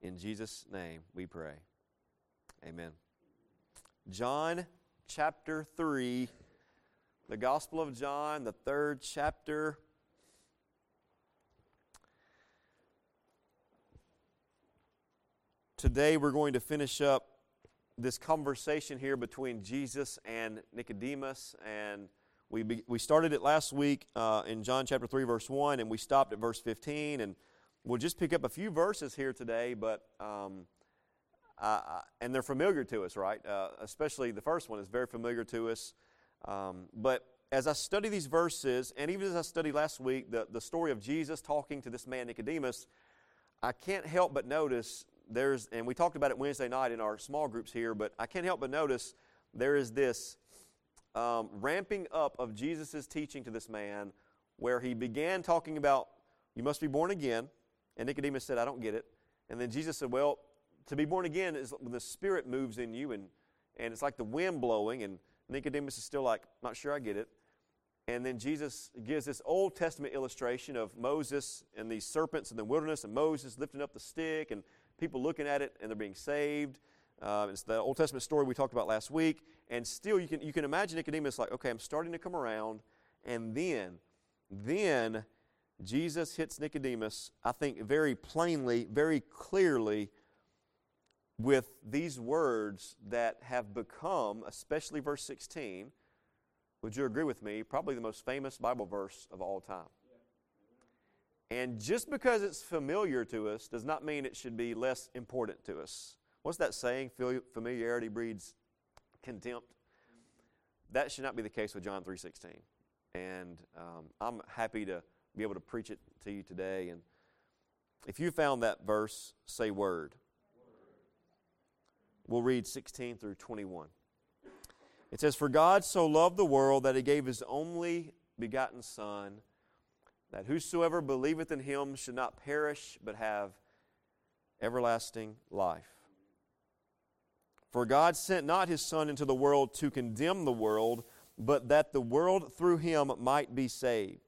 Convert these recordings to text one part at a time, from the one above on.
In Jesus' name we pray. Amen. John chapter 3, the Gospel of John, the third chapter. Today we're going to finish up this conversation here between Jesus and Nicodemus. And we, be, we started it last week uh, in John chapter 3, verse 1, and we stopped at verse 15. And we'll just pick up a few verses here today, but. Um, uh, and they're familiar to us, right? Uh, especially the first one is very familiar to us. Um, but as I study these verses, and even as I studied last week, the, the story of Jesus talking to this man Nicodemus, I can't help but notice there's, and we talked about it Wednesday night in our small groups here, but I can't help but notice there is this um, ramping up of Jesus' teaching to this man where he began talking about, you must be born again. And Nicodemus said, I don't get it. And then Jesus said, Well, to be born again is when the Spirit moves in you, and, and it's like the wind blowing. And Nicodemus is still like, Not sure I get it. And then Jesus gives this Old Testament illustration of Moses and these serpents in the wilderness, and Moses lifting up the stick, and people looking at it and they're being saved. Uh, it's the Old Testament story we talked about last week. And still, you can, you can imagine Nicodemus like, okay, I'm starting to come around. And then, then Jesus hits Nicodemus, I think, very plainly, very clearly with these words that have become, especially verse 16, would you agree with me, probably the most famous Bible verse of all time. And just because it's familiar to us does not mean it should be less important to us. What's that saying? Familiarity breeds contempt. That should not be the case with John 3.16. And um, I'm happy to be able to preach it to you today. And if you found that verse, say word. We'll read 16 through 21. It says, For God so loved the world that he gave his only begotten Son that whosoever believeth in him should not perish, but have everlasting life. For God sent not his Son into the world to condemn the world, but that the world through him might be saved.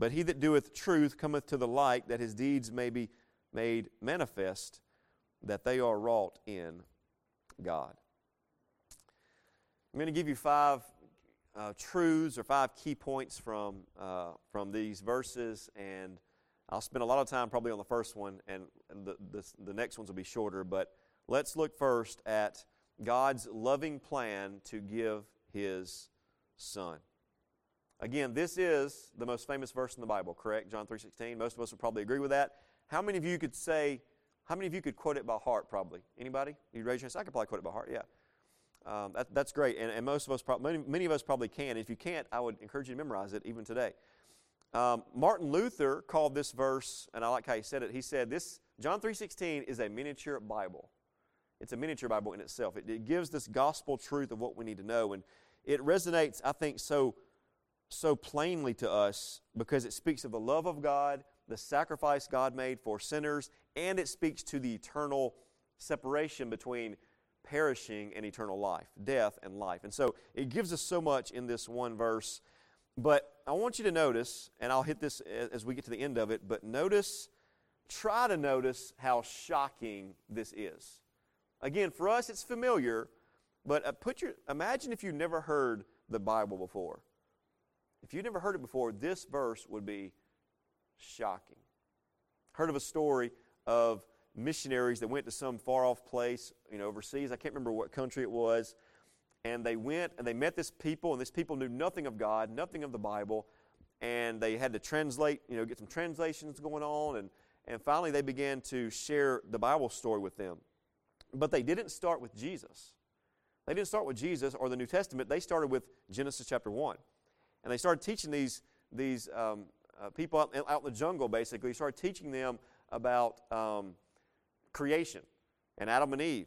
But he that doeth truth cometh to the light, that his deeds may be made manifest, that they are wrought in God. I'm going to give you five uh, truths or five key points from, uh, from these verses, and I'll spend a lot of time probably on the first one, and, the, the, the next ones will be shorter. But let's look first at God's loving plan to give His Son. Again, this is the most famous verse in the Bible, correct? John 3.16. Most of us would probably agree with that. How many of you could say, how many of you could quote it by heart, probably? Anybody? You raise your hand. I could probably quote it by heart, yeah. Um, that, that's great, and, and, most of us, many, many, of us probably can. If you can't, I would encourage you to memorize it even today. Um, Martin Luther called this verse, and I like how he said it. He said, "This John three sixteen is a miniature Bible. It's a miniature Bible in itself. It, it gives this gospel truth of what we need to know, and it resonates, I think, so so plainly to us because it speaks of the love of God, the sacrifice God made for sinners, and it speaks to the eternal separation between perishing and eternal life, death and life. And so it gives us so much in this one verse. But I want you to notice, and I'll hit this as we get to the end of it, but notice, try to notice how shocking this is. Again, for us it's familiar, but uh, put your imagine if you've never heard the Bible before. If you've never heard it before, this verse would be shocking. Heard of a story of missionaries that went to some far off place, you know, overseas. I can't remember what country it was. And they went and they met this people, and this people knew nothing of God, nothing of the Bible. And they had to translate, you know, get some translations going on. And, and finally, they began to share the Bible story with them. But they didn't start with Jesus. They didn't start with Jesus or the New Testament. They started with Genesis chapter 1. And they started teaching these, these um, uh, people out, out in the jungle, basically, started teaching them about um, creation and Adam and Eve,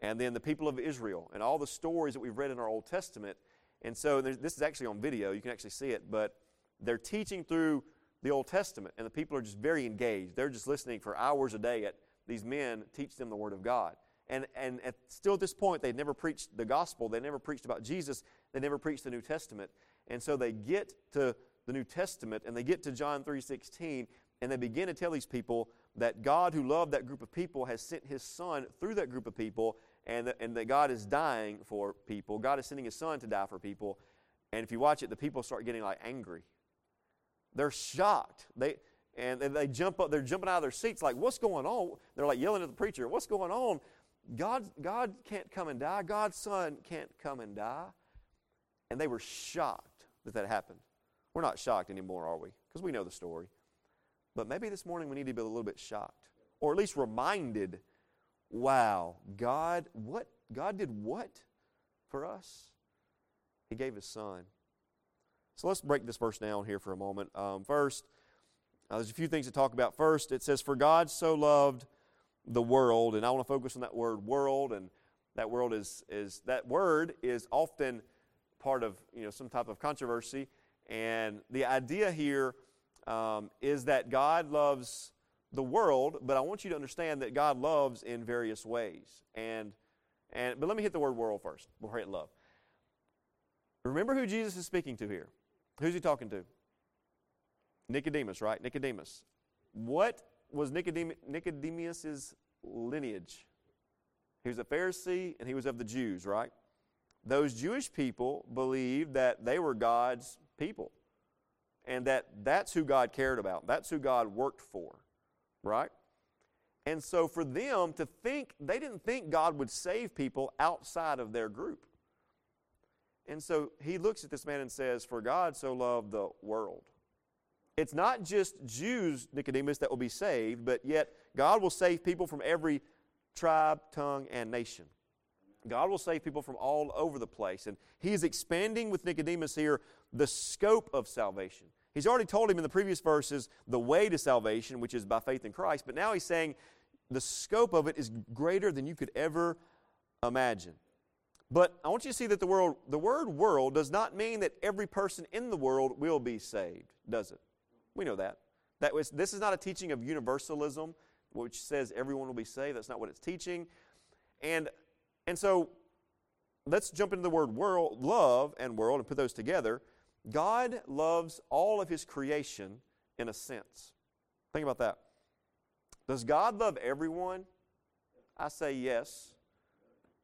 and then the people of Israel, and all the stories that we've read in our Old Testament. And so this is actually on video, you can actually see it, but they're teaching through the Old Testament, and the people are just very engaged. They're just listening for hours a day at these men teach them the Word of God. And, and at, still at this point, they'd never preached the gospel. They never preached about Jesus. They never preached the New Testament. And so they get to the New Testament and they get to John 3.16 and they begin to tell these people that God who loved that group of people has sent his son through that group of people and that, and that God is dying for people. God is sending his son to die for people. And if you watch it, the people start getting like angry. They're shocked. They, and they jump up, they're jumping out of their seats like, what's going on? They're like yelling at the preacher, what's going on? God, God can't come and die. God's son can't come and die. And they were shocked that that happened. We're not shocked anymore, are we? Because we know the story. But maybe this morning we need to be a little bit shocked, or at least reminded wow, God, what? God did what for us? He gave His Son. So let's break this verse down here for a moment. Um, first, uh, there's a few things to talk about. First, it says, For God so loved the world, and I want to focus on that word world, and that world is, is that word is often part of you know some type of controversy. And the idea here um, is that God loves the world, but I want you to understand that God loves in various ways. And and but let me hit the word world first before I hit love. Remember who Jesus is speaking to here. Who's he talking to? Nicodemus, right? Nicodemus. What was Nicodem- Nicodemus's lineage? He was a Pharisee and he was of the Jews, right? Those Jewish people believed that they were God's people and that that's who God cared about. That's who God worked for, right? And so for them to think, they didn't think God would save people outside of their group. And so he looks at this man and says, For God so loved the world. It's not just Jews, Nicodemus, that will be saved, but yet God will save people from every tribe, tongue, and nation. God will save people from all over the place. And he is expanding with Nicodemus here the scope of salvation. He's already told him in the previous verses the way to salvation, which is by faith in Christ, but now he's saying the scope of it is greater than you could ever imagine. But I want you to see that the, world, the word world does not mean that every person in the world will be saved, does it? We know that. that was, this is not a teaching of universalism, which says everyone will be saved. That's not what it's teaching. And and so let's jump into the word world, love and world and put those together. God loves all of his creation in a sense. Think about that. Does God love everyone? I say yes.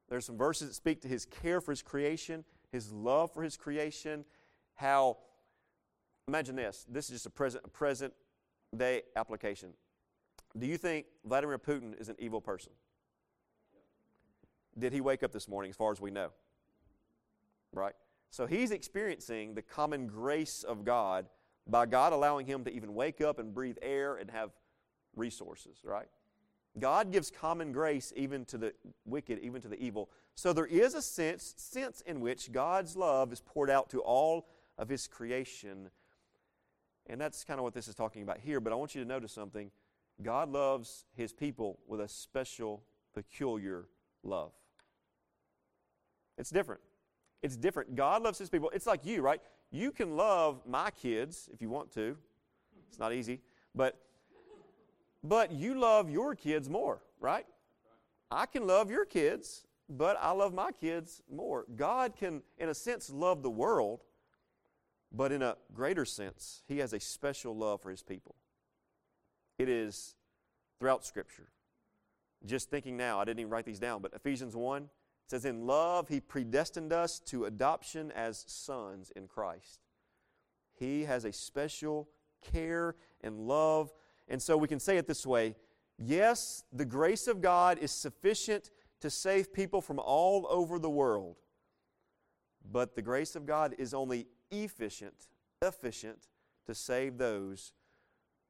There's some verses that speak to his care for his creation, his love for his creation, how imagine this. This is just a present a present day application. Do you think Vladimir Putin is an evil person? Did he wake up this morning, as far as we know? Right? So he's experiencing the common grace of God by God allowing him to even wake up and breathe air and have resources, right? God gives common grace even to the wicked, even to the evil. So there is a sense, sense in which God's love is poured out to all of his creation. And that's kind of what this is talking about here. But I want you to notice something. God loves his people with a special, peculiar love. It's different. It's different. God loves his people. It's like you, right? You can love my kids if you want to. It's not easy, but but you love your kids more, right? I can love your kids, but I love my kids more. God can in a sense love the world, but in a greater sense, he has a special love for his people. It is throughout scripture. Just thinking now, I didn't even write these down, but Ephesians 1 it says, In love, He predestined us to adoption as sons in Christ. He has a special care and love. And so we can say it this way yes, the grace of God is sufficient to save people from all over the world, but the grace of God is only efficient, efficient to save those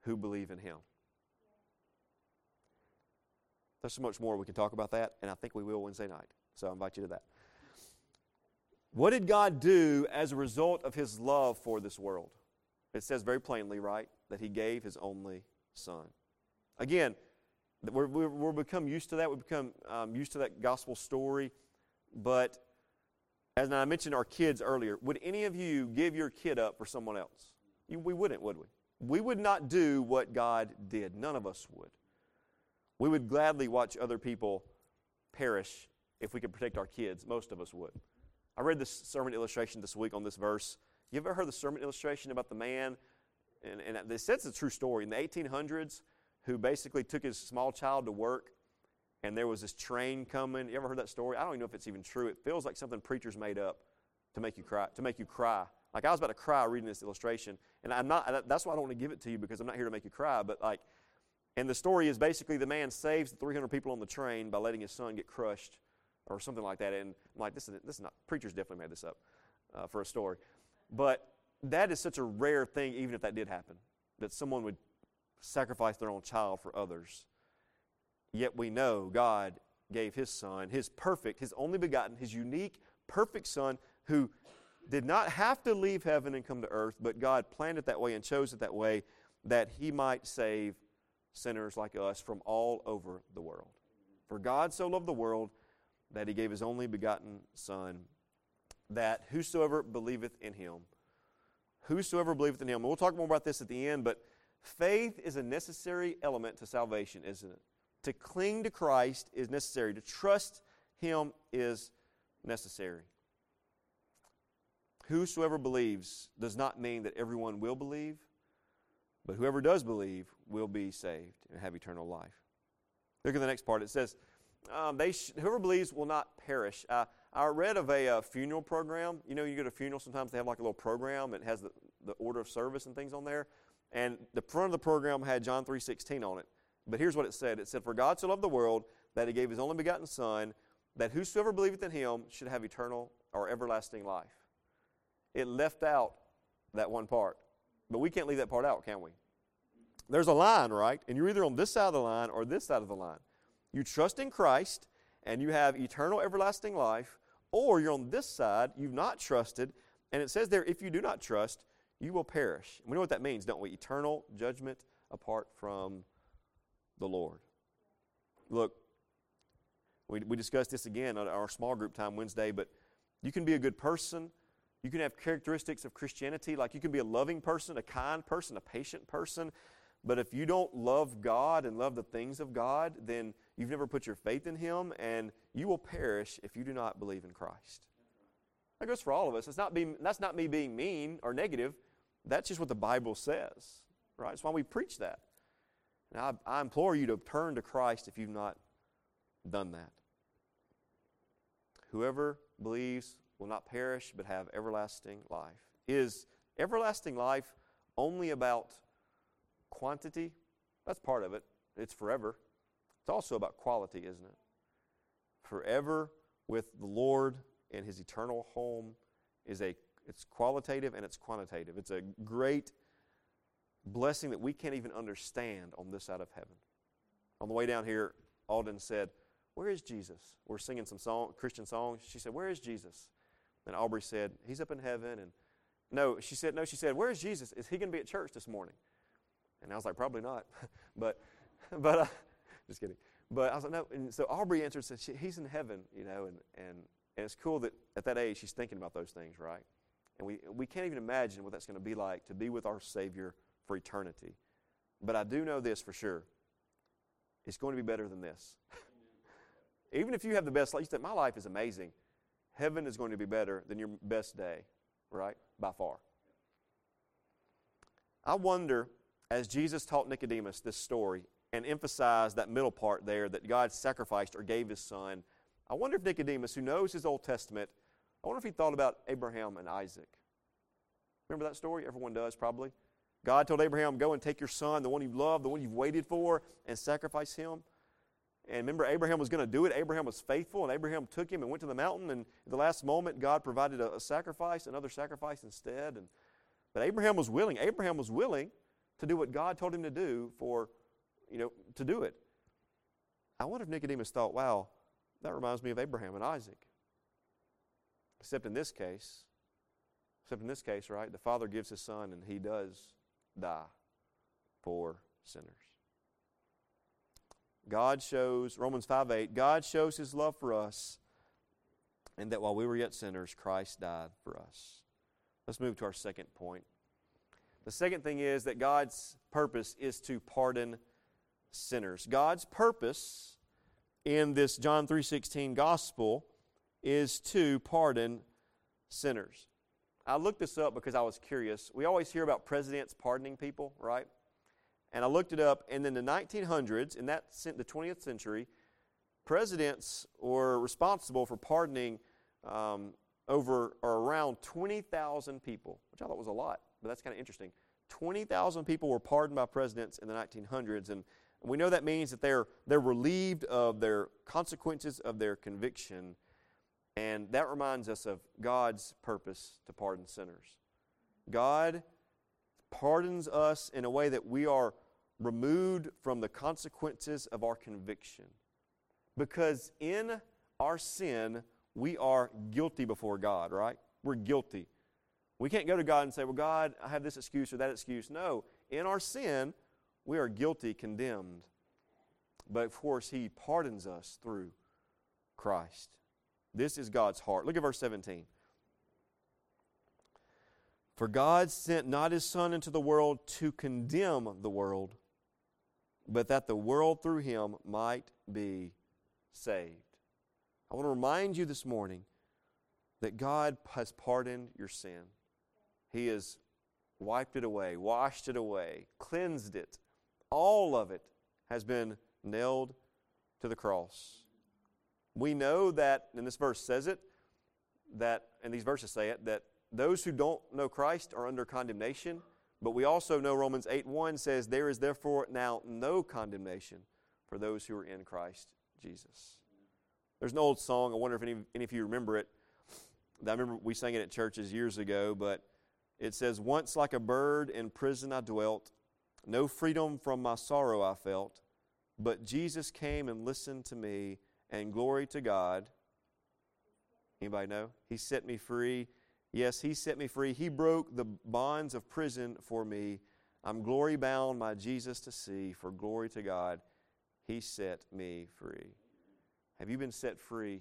who believe in Him. There's so much more we can talk about that, and I think we will Wednesday night. So I invite you to that. What did God do as a result of his love for this world? It says very plainly, right, that he gave his only son. Again, we're, we're, we're become used to that. We've become um, used to that gospel story. But as I mentioned our kids earlier, would any of you give your kid up for someone else? You, we wouldn't, would we? We would not do what God did. None of us would. We would gladly watch other people perish if we could protect our kids. Most of us would. I read this sermon illustration this week on this verse. You ever heard the sermon illustration about the man? And, and says it's a true story. In the 1800s, who basically took his small child to work, and there was this train coming. You ever heard that story? I don't even know if it's even true. It feels like something preachers made up to make you cry. To make you cry. Like I was about to cry reading this illustration, and I'm not. That's why I don't want to give it to you because I'm not here to make you cry. But like, and the story is basically the man saves the 300 people on the train by letting his son get crushed, or something like that. And I'm like, this is this is not. Preachers definitely made this up uh, for a story, but that is such a rare thing. Even if that did happen, that someone would sacrifice their own child for others. Yet we know God gave His Son, His perfect, His only begotten, His unique, perfect Son, who did not have to leave heaven and come to earth, but God planned it that way and chose it that way that he might save sinners like us from all over the world. For God so loved the world that he gave his only begotten Son, that whosoever believeth in him, whosoever believeth in him, and we'll talk more about this at the end, but faith is a necessary element to salvation, isn't it? To cling to Christ is necessary, to trust him is necessary. Whosoever believes does not mean that everyone will believe, but whoever does believe will be saved and have eternal life. Look at the next part. It says, um, they sh- whoever believes will not perish. Uh, I read of a uh, funeral program. You know, you go to a funeral, sometimes they have like a little program. It has the, the order of service and things on there. And the front of the program had John 3.16 on it. But here's what it said. It said, For God so loved the world that he gave his only begotten Son, that whosoever believeth in him should have eternal or everlasting life it left out that one part. But we can't leave that part out, can we? There's a line, right? And you're either on this side of the line or this side of the line. You trust in Christ and you have eternal everlasting life, or you're on this side, you've not trusted, and it says there, if you do not trust, you will perish. We know what that means, don't we? Eternal judgment apart from the Lord. Look, we, we discussed this again on our small group time Wednesday, but you can be a good person you can have characteristics of Christianity, like you can be a loving person, a kind person, a patient person. But if you don't love God and love the things of God, then you've never put your faith in Him, and you will perish if you do not believe in Christ. That goes for all of us. It's not being, that's not me being mean or negative. That's just what the Bible says, right? That's why we preach that. And I, I implore you to turn to Christ if you've not done that. Whoever believes will not perish but have everlasting life. Is everlasting life only about quantity? That's part of it. It's forever. It's also about quality, isn't it? Forever with the Lord in his eternal home is a it's qualitative and it's quantitative. It's a great blessing that we can't even understand on this side of heaven. On the way down here, Alden said, Where is Jesus? We're singing some song, Christian songs. She said, Where is Jesus? And Aubrey said, He's up in heaven. And no, she said, No, she said, Where is Jesus? Is he going to be at church this morning? And I was like, Probably not. but, but, uh, just kidding. But I was like, No. And so Aubrey answered, said, He's in heaven, you know, and, and, and it's cool that at that age she's thinking about those things, right? And we, we can't even imagine what that's going to be like to be with our Savior for eternity. But I do know this for sure. It's going to be better than this. even if you have the best life, you said, My life is amazing heaven is going to be better than your best day, right? By far. I wonder, as Jesus taught Nicodemus this story and emphasized that middle part there that God sacrificed or gave his son, I wonder if Nicodemus, who knows his Old Testament, I wonder if he thought about Abraham and Isaac. Remember that story? Everyone does, probably. God told Abraham, Go and take your son, the one you love, the one you've waited for, and sacrifice him. And remember, Abraham was going to do it. Abraham was faithful, and Abraham took him and went to the mountain. And at the last moment, God provided a, a sacrifice, another sacrifice instead. And, but Abraham was willing. Abraham was willing to do what God told him to do for, you know, to do it. I wonder if Nicodemus thought, wow, that reminds me of Abraham and Isaac. Except in this case, except in this case, right, the father gives his son and he does die for sinners. God shows, Romans 5 8, God shows his love for us, and that while we were yet sinners, Christ died for us. Let's move to our second point. The second thing is that God's purpose is to pardon sinners. God's purpose in this John 3:16 gospel is to pardon sinners. I looked this up because I was curious. We always hear about presidents pardoning people, right? And I looked it up, and in the 1900s, in that the 20th century, presidents were responsible for pardoning um, over or around 20,000 people, which I thought was a lot, but that's kind of interesting. 20,000 people were pardoned by presidents in the 1900s, and we know that means that they're, they're relieved of their consequences of their conviction and that reminds us of God's purpose to pardon sinners. God pardons us in a way that we are removed from the consequences of our conviction. Because in our sin, we are guilty before God, right? We're guilty. We can't go to God and say, Well, God, I have this excuse or that excuse. No. In our sin, we are guilty, condemned. But of course, He pardons us through Christ. This is God's heart. Look at verse 17. For God sent not his Son into the world to condemn the world, but that the world through him might be saved. I want to remind you this morning that God has pardoned your sin. He has wiped it away, washed it away, cleansed it. All of it has been nailed to the cross. We know that, and this verse says it, that, and these verses say it, that those who don't know Christ are under condemnation. But we also know Romans 8 1 says, There is therefore now no condemnation for those who are in Christ Jesus. There's an old song, I wonder if any, any of you remember it. I remember we sang it at churches years ago, but it says, Once like a bird in prison I dwelt, no freedom from my sorrow I felt, but Jesus came and listened to me and glory to God. Anybody know? He set me free. Yes, He set me free. He broke the bonds of prison for me. I'm glory bound, my Jesus to see. For glory to God, He set me free. Have you been set free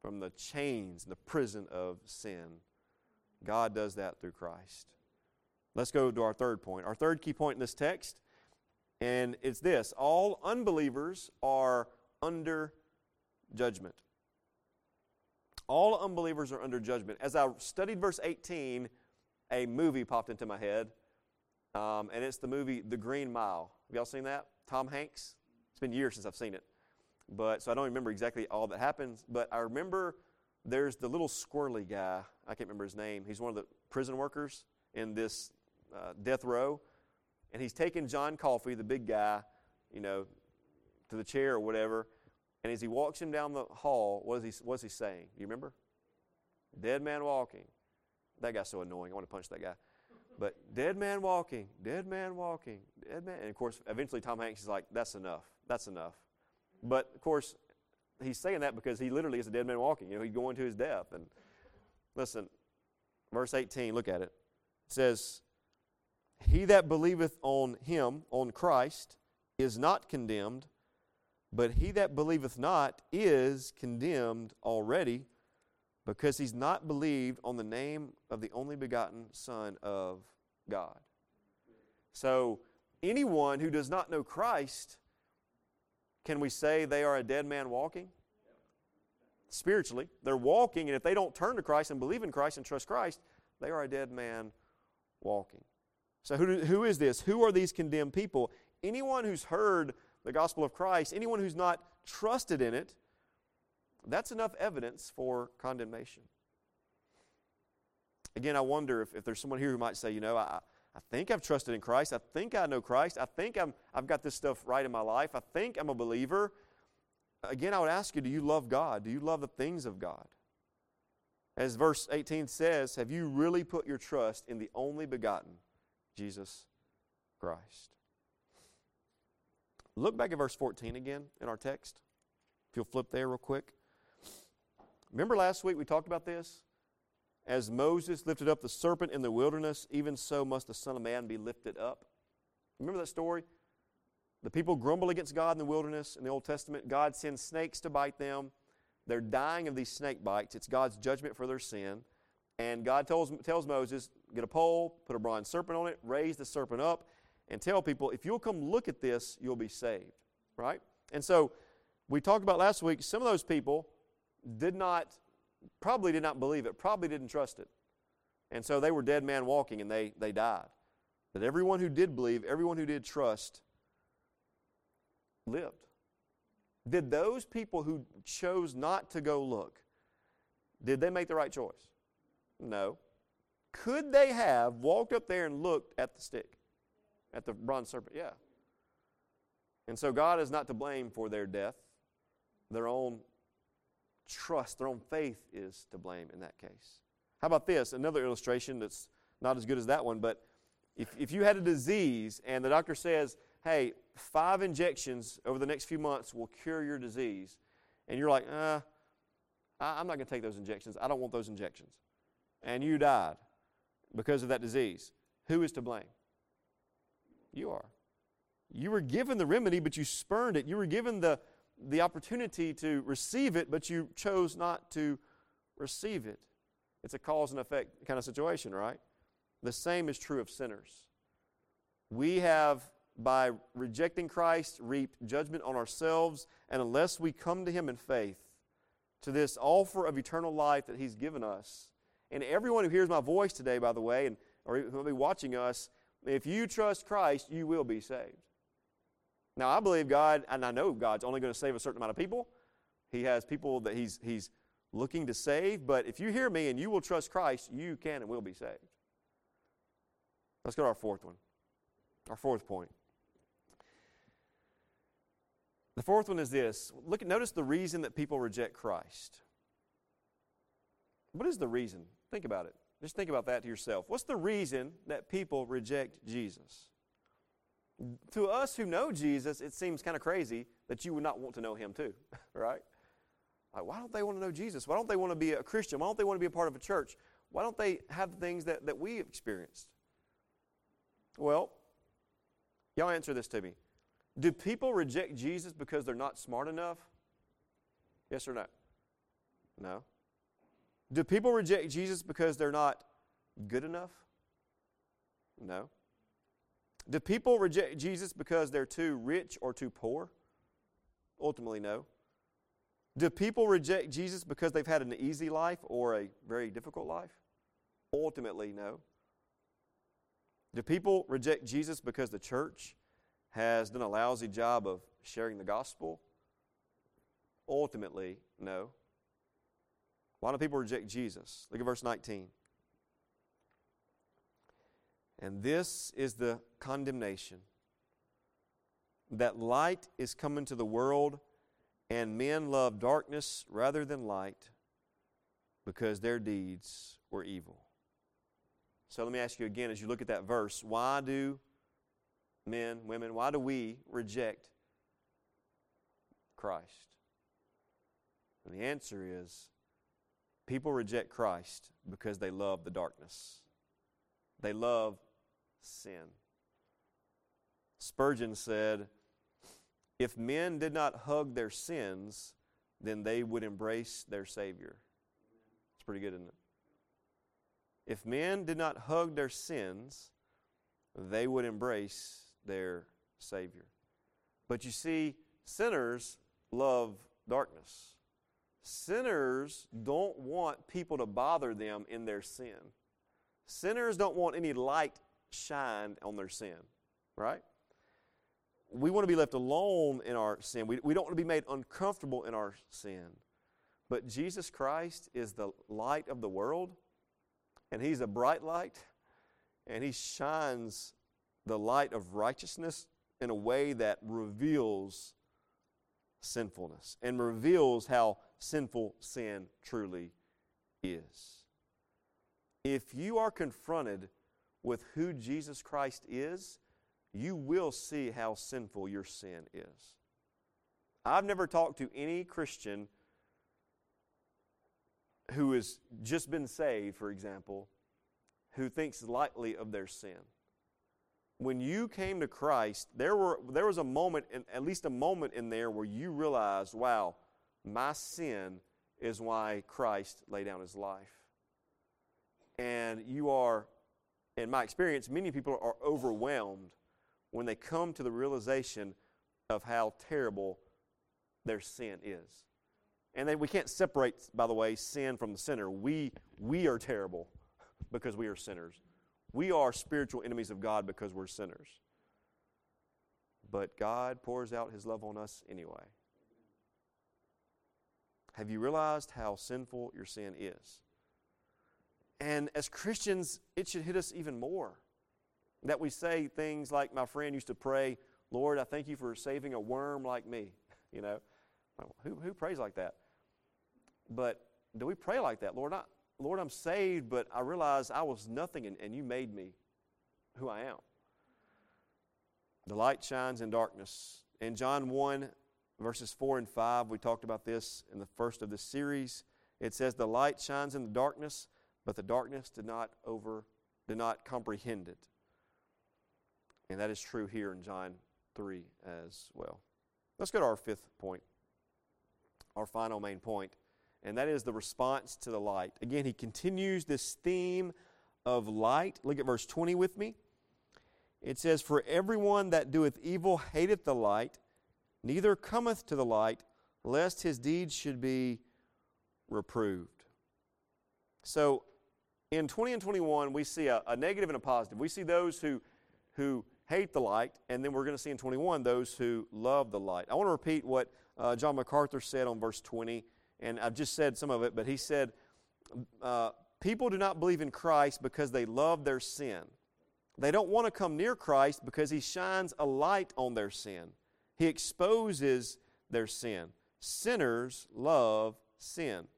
from the chains, and the prison of sin? God does that through Christ. Let's go to our third point. Our third key point in this text, and it's this all unbelievers are under judgment. All unbelievers are under judgment. As I studied verse 18, a movie popped into my head, um, and it's the movie The Green Mile. Have y'all seen that? Tom Hanks? It's been years since I've seen it. But so I don't remember exactly all that happens, but I remember there's the little squirrely guy. I can't remember his name. He's one of the prison workers in this uh, death row, and he's taking John Coffey, the big guy, you know, to the chair or whatever, and as he walks him down the hall, what is he, what is he saying? Do you remember? Dead man walking. That guy's so annoying. I want to punch that guy. But dead man walking, dead man walking, dead man. And of course, eventually Tom Hanks is like, that's enough. That's enough. But of course, he's saying that because he literally is a dead man walking. You know, he's going to his death. And listen, verse 18, look at it. It says, He that believeth on him, on Christ, is not condemned, but he that believeth not is condemned already, because he's not believed on the name of the only begotten Son of God. So, anyone who does not know Christ, can we say they are a dead man walking? Spiritually, they're walking, and if they don't turn to Christ and believe in Christ and trust Christ, they are a dead man walking. So, who, who is this? Who are these condemned people? Anyone who's heard the gospel of Christ, anyone who's not trusted in it, that's enough evidence for condemnation. Again, I wonder if, if there's someone here who might say, you know, I, I think I've trusted in Christ. I think I know Christ. I think I'm, I've got this stuff right in my life. I think I'm a believer. Again, I would ask you, do you love God? Do you love the things of God? As verse 18 says, have you really put your trust in the only begotten Jesus Christ? Look back at verse 14 again in our text. If you'll flip there real quick. Remember last week we talked about this? As Moses lifted up the serpent in the wilderness, even so must the Son of Man be lifted up. Remember that story? The people grumble against God in the wilderness in the Old Testament. God sends snakes to bite them. They're dying of these snake bites. It's God's judgment for their sin. And God tells, tells Moses, get a pole, put a bronze serpent on it, raise the serpent up, and tell people, if you'll come look at this, you'll be saved. Right? And so we talked about last week, some of those people did not, probably did not believe it, probably didn't trust it. And so they were dead man walking and they, they died. But everyone who did believe, everyone who did trust, lived. Did those people who chose not to go look, did they make the right choice? No. Could they have walked up there and looked at the stick, at the bronze serpent? Yeah. And so God is not to blame for their death. Their own trust, their own faith is to blame in that case. How about this? Another illustration that's not as good as that one, but if, if you had a disease and the doctor says, hey, five injections over the next few months will cure your disease, and you're like, uh, I'm not going to take those injections. I don't want those injections. And you died because of that disease. Who is to blame? You are. You were given the remedy, but you spurned it. You were given the, the opportunity to receive it, but you chose not to receive it. It's a cause and effect kind of situation, right? The same is true of sinners. We have, by rejecting Christ, reaped judgment on ourselves, and unless we come to Him in faith, to this offer of eternal life that He's given us, and everyone who hears my voice today, by the way, and or who will be watching us, if you trust Christ, you will be saved. Now, I believe God, and I know God's only going to save a certain amount of people. He has people that He's, he's looking to save, but if you hear me and you will trust Christ, you can and will be saved. Let's go to our fourth one. Our fourth point. The fourth one is this. Look, notice the reason that people reject Christ. What is the reason? Think about it. Just think about that to yourself. What's the reason that people reject Jesus? To us who know Jesus, it seems kind of crazy that you would not want to know him too, right? Like, why don't they want to know Jesus? Why don't they want to be a Christian? Why don't they want to be a part of a church? Why don't they have the things that, that we experienced? Well, y'all answer this to me. Do people reject Jesus because they're not smart enough? Yes or no? No. Do people reject Jesus because they're not good enough? No. Do people reject Jesus because they're too rich or too poor? Ultimately, no. Do people reject Jesus because they've had an easy life or a very difficult life? Ultimately, no. Do people reject Jesus because the church has done a lousy job of sharing the gospel? Ultimately, no. Why do people reject Jesus? Look at verse 19. And this is the condemnation that light is come into the world, and men love darkness rather than light because their deeds were evil. So let me ask you again as you look at that verse why do men, women, why do we reject Christ? And the answer is people reject Christ because they love the darkness, they love sin. Spurgeon said, If men did not hug their sins, then they would embrace their Savior. It's pretty good, isn't it? If men did not hug their sins, they would embrace their Savior. But you see, sinners love darkness. Sinners don't want people to bother them in their sin. Sinners don't want any light shined on their sin, right? We want to be left alone in our sin. We, we don't want to be made uncomfortable in our sin. But Jesus Christ is the light of the world and He's a bright light, and He shines the light of righteousness in a way that reveals sinfulness and reveals how sinful sin truly is. If you are confronted with who Jesus Christ is, you will see how sinful your sin is. I've never talked to any Christian who has just been saved, for example, who thinks lightly of their sin. When you came to Christ, there, were, there was a moment, at least a moment in there, where you realized, wow, my sin is why Christ laid down his life. And you are, in my experience, many people are overwhelmed when they come to the realization of how terrible their sin is. And we can't separate, by the way, sin from the sinner. We, we are terrible because we are sinners. We are spiritual enemies of God because we're sinners. But God pours out His love on us anyway. Have you realized how sinful your sin is? And as Christians, it should hit us even more. That we say things like my friend used to pray, Lord, I thank you for saving a worm like me. You know, who, who prays like that? But do we pray like that? Lord, Lord, I'm saved, but I realize I was nothing and, and you made me who I am. The light shines in darkness. In John 1, verses 4 and 5, we talked about this in the first of this series. It says, The light shines in the darkness, but the darkness did not over did not comprehend it. And that is true here in John 3 as well. Let's go to our fifth point, our final main point and that is the response to the light. Again, he continues this theme of light. Look at verse 20 with me. It says, For everyone that doeth evil hateth the light, neither cometh to the light, lest his deeds should be reproved. So, in 20 and 21, we see a, a negative and a positive. We see those who, who hate the light, and then we're going to see in 21 those who love the light. I want to repeat what uh, John MacArthur said on verse 20 and I've just said some of it, but he said, uh, People do not believe in Christ because they love their sin. They don't want to come near Christ because he shines a light on their sin. He exposes their sin. Sinners love sin.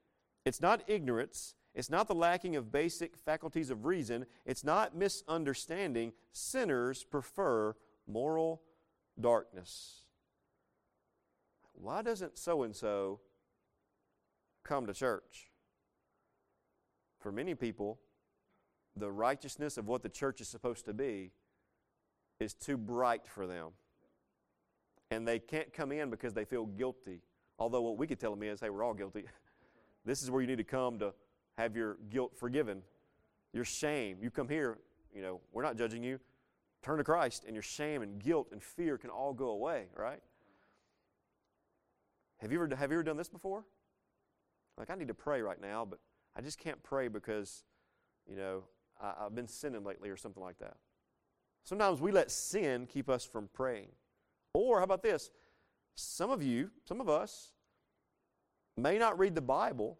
It's not ignorance. It's not the lacking of basic faculties of reason. It's not misunderstanding. Sinners prefer moral darkness. Why doesn't so and so come to church. For many people, the righteousness of what the church is supposed to be is too bright for them. And they can't come in because they feel guilty. Although what we could tell them is, hey, we're all guilty. this is where you need to come to have your guilt forgiven, your shame. You come here, you know, we're not judging you. Turn to Christ, and your shame and guilt and fear can all go away, right? Have you ever, have you ever done this before? Like, I need to pray right now, but I just can't pray because, you know, I, have been sinning lately or something like that. Sometimes we let sin keep us from praying. Or, how about this? Some of you, some of us, may not read the Bible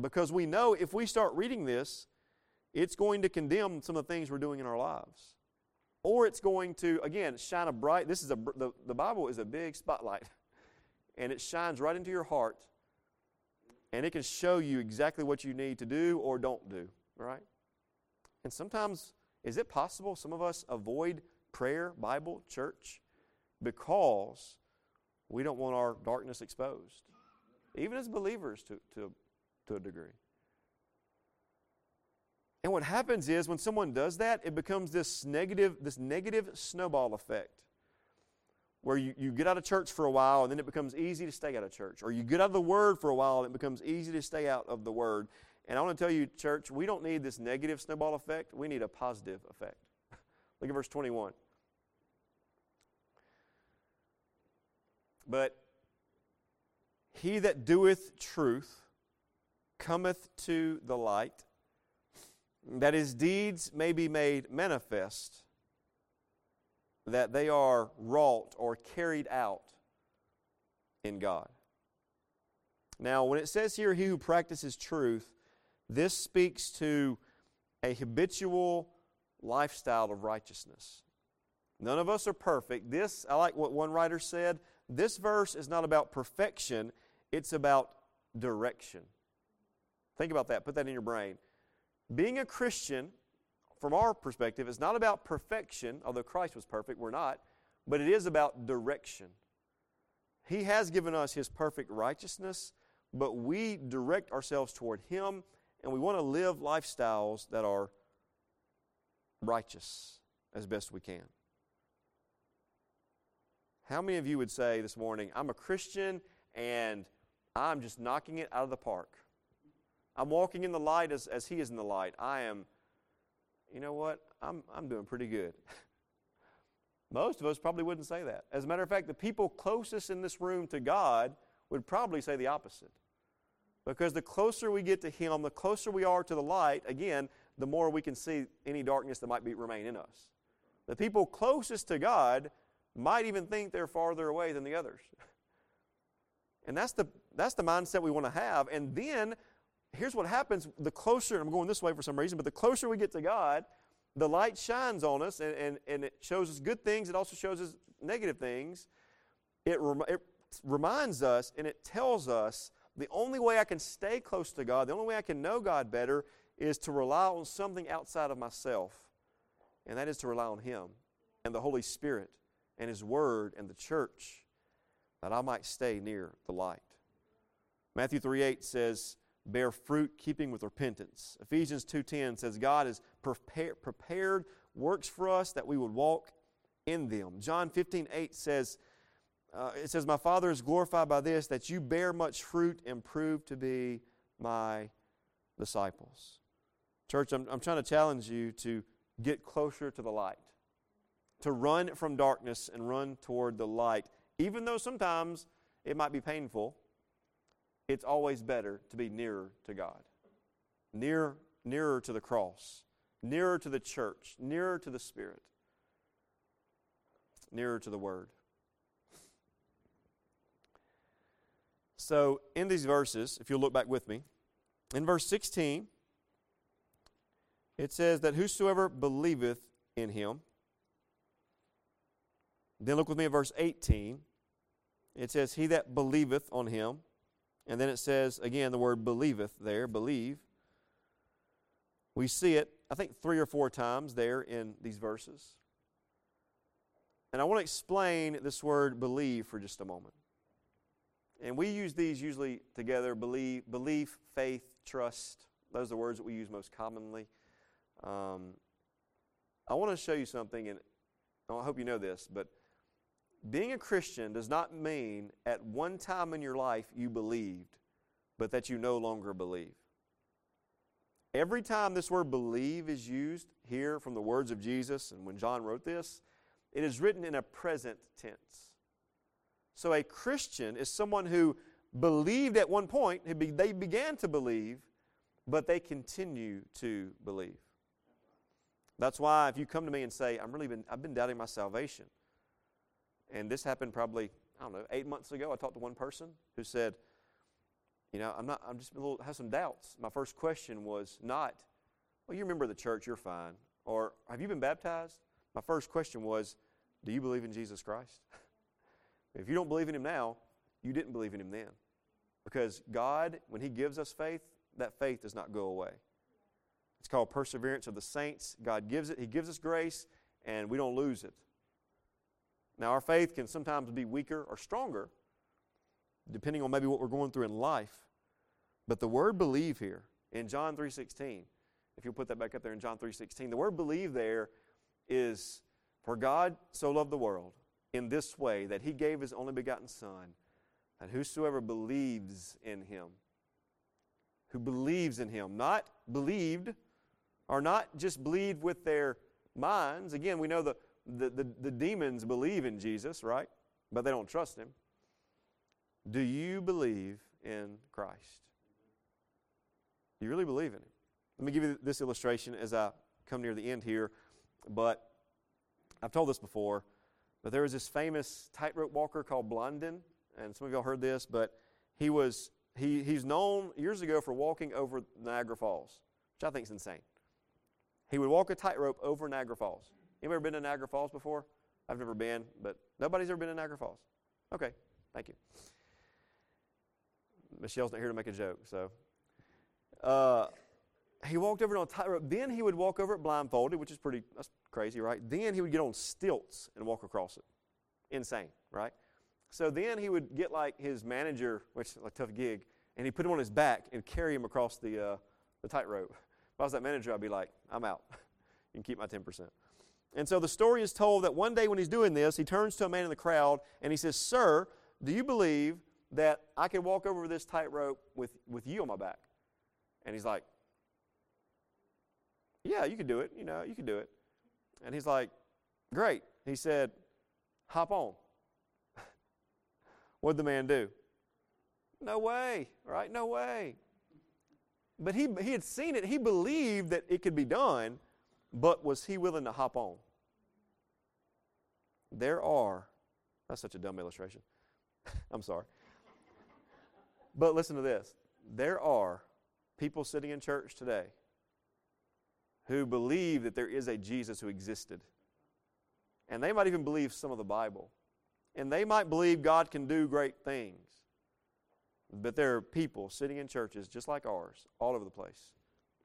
because we know if we start reading this, it's going to condemn some of the things we're doing in our lives. Or it's going to, again, shine a bright, this is a, the, the Bible is a big spotlight. And it shines right into your heart and it can show you exactly what you need to do or don't do, right? And sometimes, is it possible some of us avoid prayer, Bible, church because we don't want our darkness exposed? Even as believers to, to, to a degree. And what happens is when someone does that, it becomes this negative, this negative snowball effect where you, you get out of church for a while and then it becomes easy to stay out of church. Or you get out of the Word for a while and it becomes easy to stay out of the Word. And I want to tell you, church, we don't need this negative snowball effect. We need a positive effect. Look at verse 21. But he that doeth truth cometh to the light, that his deeds may be made manifest that they are wrought or carried out in God. Now, when it says here, he who practices truth, this speaks to a habitual lifestyle of righteousness. None of us are perfect. This, I like what one writer said, this verse is not about perfection, it's about direction. Think about that. Put that in your brain. Being a Christian from our perspective, it's not about perfection, although Christ was perfect, we're not, but it is about direction. He has given us His perfect righteousness, but we direct ourselves toward Him, and we want to live lifestyles that are righteous as best we can. How many of you would say this morning, I'm a Christian and I'm just knocking it out of the park? I'm walking in the light as, as He is in the light. I am, you know what? I'm, I'm doing pretty good. Most of us probably wouldn't say that. As a matter of fact, the people closest in this room to God would probably say the opposite. Because the closer we get to Him, the closer we are to the light, again, the more we can see any darkness that might be, remain in us. The people closest to God might even think they're farther away than the others. And that's the, that's the mindset we want to have. And then, here's what happens the closer, I'm going this way for some reason, but the closer we get to God, the light shines on us and, and, and it shows us good things, it also shows us negative things. It, rem- it reminds us and it tells us the only way I can stay close to God, the only way I can know God better, is to rely on something outside of myself, and that is to rely on Him and the Holy Spirit and His Word and the church, that I might stay near the light. Matthew 3 8 says, bear fruit keeping with repentance. Ephesians 2:10 says God has prepare, prepared works for us that we would walk in them. John 15:8 says uh, it says my Father is glorified by this that you bear much fruit and prove to be my disciples. Church, I'm, I'm trying to challenge you to get closer to the light, to run from darkness and run toward the light, even though sometimes it might be painful it's always better to be nearer to God, near, nearer to the cross, nearer to the church, nearer to the Spirit, nearer to the Word. So, in these verses, if you'll look back with me, in verse 16, it says that whosoever believeth in him, then look with me at verse 18. It says, He that believeth on him, and then it says, again, the word believeth there, believe. We see it, I think, three or four times there in these verses. And I want to explain this word believe for just a moment. And we use these usually together believe, belief, faith, trust. Those are the words that we use most commonly. Um, I want to show you something, and I hope you know this, but being a Christian does not mean at one time in your life you believed, but that you no longer believe. Every time this word believe is used here from the words of Jesus, and when John wrote this, it is written in a present tense. So a Christian is someone who believed at one point, they began to believe, but they continue to believe. That's why if you come to me and say, I'm really been, I've been doubting my salvation, and this happened probably, I don't know, eight months ago. I talked to one person who said, you know, I'm not, I'm just a little, have some doubts. My first question was not, well, you remember the church, you're fine. Or, have you been baptized? My first question was, do you believe in Jesus Christ? if you don't believe in Him now, you didn't believe in Him then. Because God, when He gives us faith, that faith does not go away. It's called perseverance of the saints. God gives it, He gives us grace, and we don't lose it. Now, our faith can sometimes be weaker or stronger, depending on maybe what we're going through in life. But the word believe here in John 3.16, if you'll put that back up there in John 3.16, the word believe there is, for God so loved the world in this way that he gave his only begotten Son, that whosoever believes in him, who believes in him, not believed, or not just believed with their minds. Again, we know the the, the, the demons believe in Jesus, right? But they don't trust him. Do you believe in Christ? Do you really believe in him? Let me give you this illustration as I come near the end here. But I've told this before, but there was this famous tightrope walker called Blondin, and some of y'all heard this, but he was he, he's known years ago for walking over Niagara Falls, which I think is insane. He would walk a tightrope over Niagara Falls. Anybody ever been to Niagara Falls before? I've never been, but nobody's ever been to Niagara Falls. Okay, thank you. Michelle's not here to make a joke, so. Uh, he walked over on tightrope. Then he would walk over it blindfolded, which is pretty, that's crazy, right? Then he would get on stilts and walk across it. Insane, right? So then he would get like his manager, which is a tough gig, and he'd put him on his back and carry him across the, uh, the tightrope. If I was that manager, I'd be like, I'm out. you can keep my 10%. And so the story is told that one day when he's doing this, he turns to a man in the crowd and he says, Sir, do you believe that I could walk over this tightrope with, with you on my back? And he's like, Yeah, you could do it. You know, you could do it. And he's like, Great. He said, Hop on. What'd the man do? No way, right? No way. But he, he had seen it. He believed that it could be done, but was he willing to hop on? There are, that's such a dumb illustration. I'm sorry. But listen to this there are people sitting in church today who believe that there is a Jesus who existed. And they might even believe some of the Bible. And they might believe God can do great things. But there are people sitting in churches just like ours, all over the place,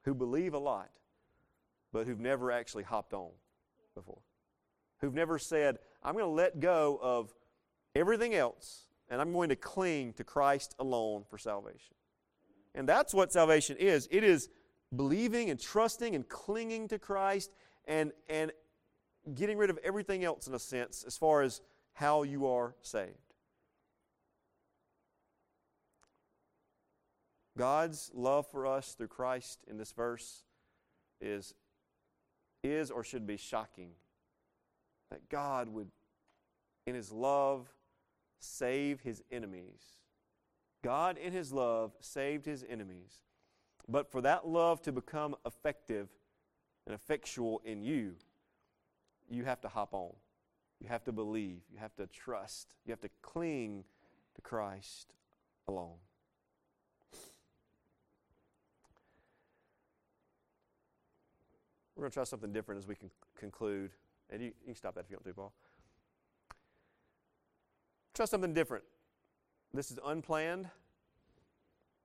who believe a lot, but who've never actually hopped on before. Who've never said, I'm going to let go of everything else and I'm going to cling to Christ alone for salvation. And that's what salvation is it is believing and trusting and clinging to Christ and, and getting rid of everything else in a sense as far as how you are saved. God's love for us through Christ in this verse is, is or should be shocking. That God would, in His love, save His enemies. God, in His love, saved His enemies. But for that love to become effective and effectual in you, you have to hop on. You have to believe. You have to trust. You have to cling to Christ alone. We're going to try something different as we can conclude. And you, you can stop that if you want to, Paul. Try something different. This is unplanned.